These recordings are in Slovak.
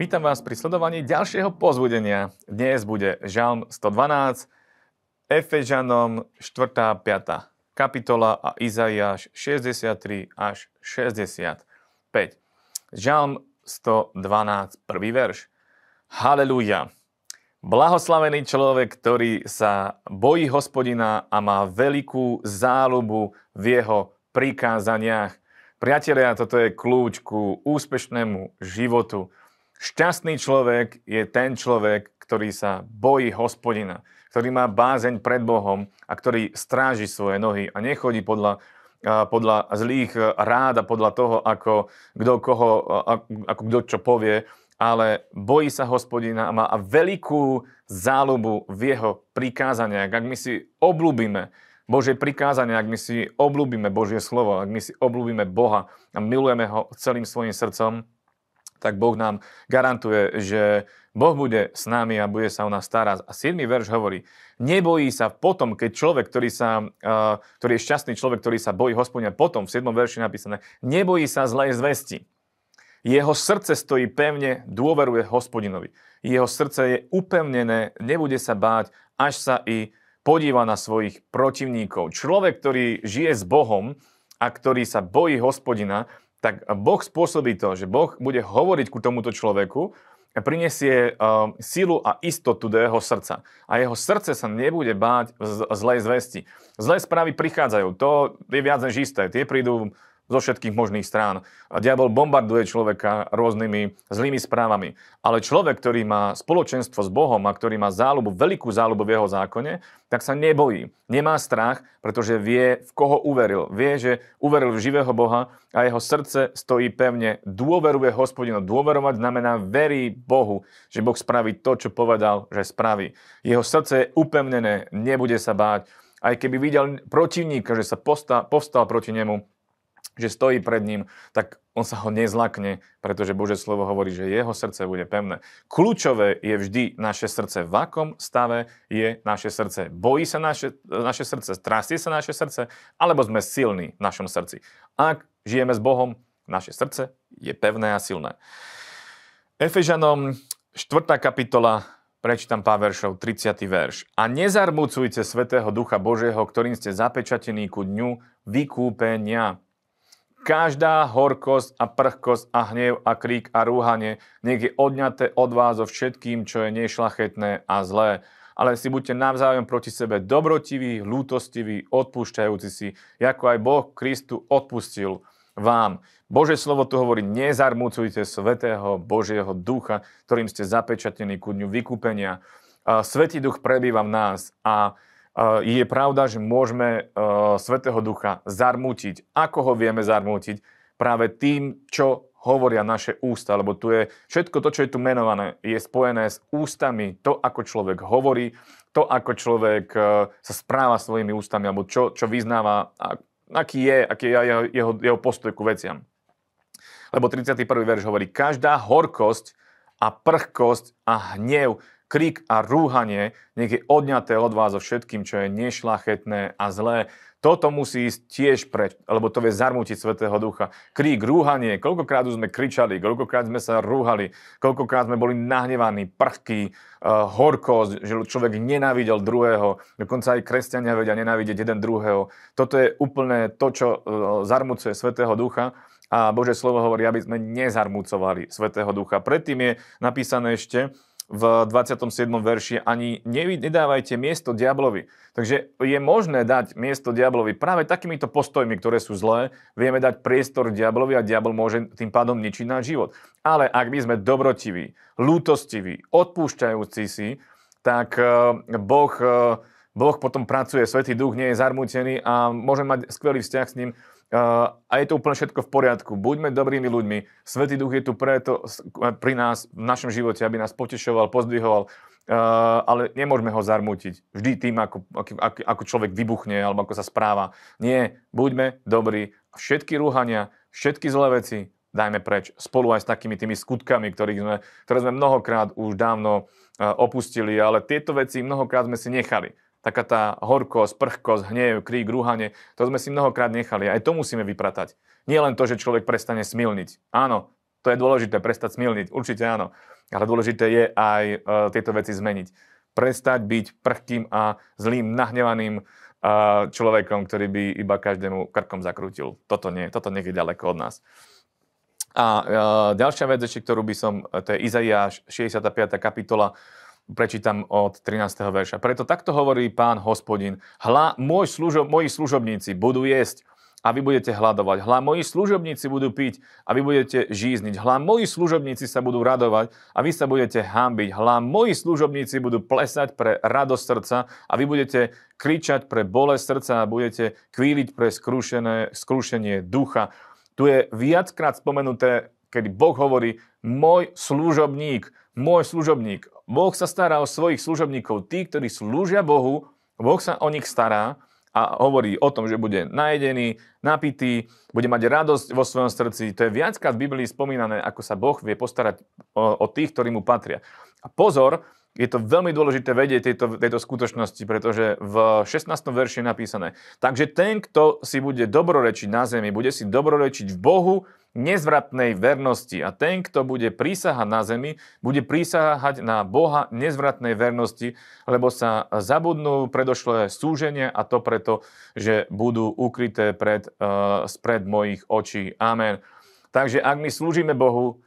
Vítam vás pri sledovaní ďalšieho pozbudenia. Dnes bude Žalm 112, Efežanom 4. 5. kapitola a Izaiáš 63 až 65. Žalm 112, prvý verš. Halelúja. Blahoslavený človek, ktorý sa bojí hospodina a má veľkú záľubu v jeho prikázaniach. Priatelia, toto je kľúč ku úspešnému životu. Šťastný človek je ten človek, ktorý sa bojí hospodina, ktorý má bázeň pred Bohom a ktorý stráži svoje nohy a nechodí podľa, podľa zlých rád a podľa toho, ako kto, koho, ako kto čo povie, ale bojí sa hospodina a má veľkú záľubu v jeho prikázaniach. Ak my si oblúbime Božie prikázania, ak my si oblúbime Božie slovo, ak my si oblúbime Boha a milujeme ho celým svojim srdcom, tak Boh nám garantuje, že Boh bude s nami a bude sa o nás starať. A 7. verš hovorí, nebojí sa potom, keď človek, ktorý, sa, uh, ktorý je šťastný človek, ktorý sa bojí hospodina, potom v 7. verši napísané, nebojí sa zlej zvesti. Jeho srdce stojí pevne, dôveruje hospodinovi. Jeho srdce je upevnené, nebude sa báť, až sa i podíva na svojich protivníkov. Človek, ktorý žije s Bohom a ktorý sa bojí hospodina, tak Boh spôsobí to, že Boh bude hovoriť ku tomuto človeku, prinesie uh, silu a istotu do jeho srdca. A jeho srdce sa nebude báť z, zlej zvesti. Zlé správy prichádzajú, to je viac než isté. Tie prídu zo všetkých možných strán. A diabol bombarduje človeka rôznymi zlými správami. Ale človek, ktorý má spoločenstvo s Bohom a ktorý má záľubu, veľkú záľubu v jeho zákone, tak sa nebojí. Nemá strach, pretože vie, v koho uveril. Vie, že uveril v živého Boha a jeho srdce stojí pevne. Dôveruje hospodinu. Dôverovať znamená verí Bohu, že Boh spraví to, čo povedal, že spraví. Jeho srdce je upevnené, nebude sa báť. Aj keby videl protivníka, že sa povstal, povstal proti nemu, že stojí pred ním, tak on sa ho nezlakne, pretože Bože slovo hovorí, že jeho srdce bude pevné. Kľúčové je vždy naše srdce. V akom stave je naše srdce? Bojí sa naše, naše srdce? Strastie sa naše srdce? Alebo sme silní v našom srdci? Ak žijeme s Bohom, naše srdce je pevné a silné. Efežanom 4. kapitola Prečítam pár veršov, 30. verš. A nezarmucujte Svetého Ducha Božieho, ktorým ste zapečatení ku dňu vykúpenia. Každá horkosť a prchkosť a hnev a krík a rúhanie nech je odňaté od vás so všetkým, čo je nešlachetné a zlé. Ale si buďte navzájom proti sebe dobrotiví, lútostiví, odpúšťajúci si, ako aj Boh Kristu odpustil vám. Bože slovo tu hovorí, nezarmúcujte svetého Božieho ducha, ktorým ste zapečatení ku dňu vykúpenia. Svetý duch prebýva v nás a je pravda, že môžeme Svetého Ducha zarmútiť. Ako ho vieme zarmútiť? Práve tým, čo hovoria naše ústa, lebo tu je všetko to, čo je tu menované, je spojené s ústami, to, ako človek hovorí, to, ako človek sa správa svojimi ústami, alebo čo, čo vyznáva, aký je, aký je jeho, jeho, jeho postoj ku veciam. Lebo 31. verš hovorí, každá horkosť a prchkosť a hnev krik a rúhanie nech je odňaté od vás so všetkým, čo je nešlachetné a zlé. Toto musí ísť tiež preč, lebo to vie zarmútiť Svetého Ducha. Krík, rúhanie, koľkokrát už sme kričali, koľkokrát sme sa rúhali, koľkokrát sme boli nahnevaní, prchky, uh, horkosť, že človek nenávidel druhého, dokonca aj kresťania vedia nenávidieť jeden druhého. Toto je úplne to, čo uh, zarmúcuje Svetého Ducha a Bože slovo hovorí, aby sme nezarmúcovali Svetého Ducha. Predtým je napísané ešte, v 27. verši ani nedávajte miesto diablovi. Takže je možné dať miesto diablovi práve takýmito postojmi, ktoré sú zlé. Vieme dať priestor diablovi a diabol môže tým pádom ničiť náš život. Ale ak my sme dobrotiví, lútostiví, odpúšťajúci si, tak eh, Boh, eh, boh potom pracuje, Svetý duch nie je zarmútený a môžeme mať skvelý vzťah s ním a je to úplne všetko v poriadku. Buďme dobrými ľuďmi. Svetý duch je tu preto pri nás, v našom živote, aby nás potešoval, pozdvihoval, ale nemôžeme ho zarmútiť. Vždy tým, ako, ako, ako človek vybuchne alebo ako sa správa. Nie, buďme dobrí. Všetky rúhania, všetky zlé veci dajme preč. Spolu aj s takými tými skutkami, sme, ktoré sme mnohokrát už dávno opustili, ale tieto veci mnohokrát sme si nechali taká tá horkosť, prchkosť, hnev, krík, rúhanie, to sme si mnohokrát nechali. Aj to musíme vypratať. Nie len to, že človek prestane smilniť. Áno, To je dôležité, prestať smilniť. Určite áno. Ale dôležité je aj uh, tieto veci zmeniť. Prestať byť prchkým a zlým, nahnevaným uh, človekom, ktorý by iba každému krkom zakrútil. Toto nie, toto nie je ďaleko od nás. A uh, ďalšia vec, ešte, ktorú by som, to je Izaiáš, 65. kapitola, prečítam od 13. verša. Preto takto hovorí pán hospodin. Hla, môj služo, moji služobníci budú jesť a vy budete hľadovať. Hla, moji služobníci budú piť a vy budete žízniť. Hla, moji služobníci sa budú radovať a vy sa budete hambiť. Hla, moji služobníci budú plesať pre radosť srdca a vy budete kričať pre bolesť srdca a budete kvíliť pre skrušené, skrušenie ducha. Tu je viackrát spomenuté, keď Boh hovorí, môj služobník, môj služobník. Boh sa stará o svojich služobníkov, tí, ktorí slúžia Bohu, Boh sa o nich stará a hovorí o tom, že bude najedený, napitý, bude mať radosť vo svojom srdci. To je viackrát v Biblii spomínané, ako sa Boh vie postarať o, o tých, ktorí mu patria. A pozor, je to veľmi dôležité vedieť tejto, tejto skutočnosti, pretože v 16. verši je napísané, takže ten, kto si bude dobrorečiť na zemi, bude si dobrorečiť v Bohu, nezvratnej vernosti. A ten, kto bude prísahať na zemi, bude prísahať na Boha nezvratnej vernosti, lebo sa zabudnú predošlé súženie a to preto, že budú ukryté pred, uh, spred mojich očí. Amen. Takže ak my slúžime Bohu,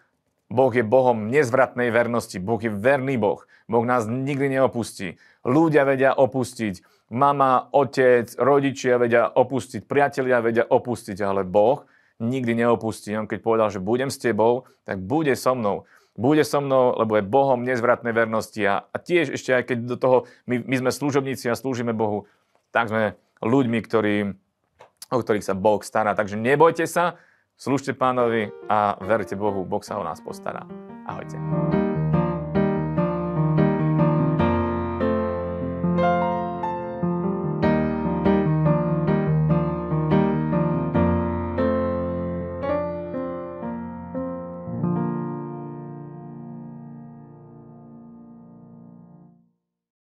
Boh je Bohom nezvratnej vernosti. Boh je verný Boh. Boh nás nikdy neopustí. Ľudia vedia opustiť. Mama, otec, rodičia vedia opustiť. Priatelia vedia opustiť. Ale Boh nikdy neopustí. On keď povedal, že budem s tebou, tak bude so mnou. Bude so mnou, lebo je Bohom nezvratnej vernosti. A, a tiež ešte aj keď do toho my, my sme služobníci a slúžime Bohu, tak sme ľuďmi, ktorí, o ktorých sa Boh stará. Takže nebojte sa, slúžte pánovi a verte Bohu, Boh sa o nás postará. Ahojte.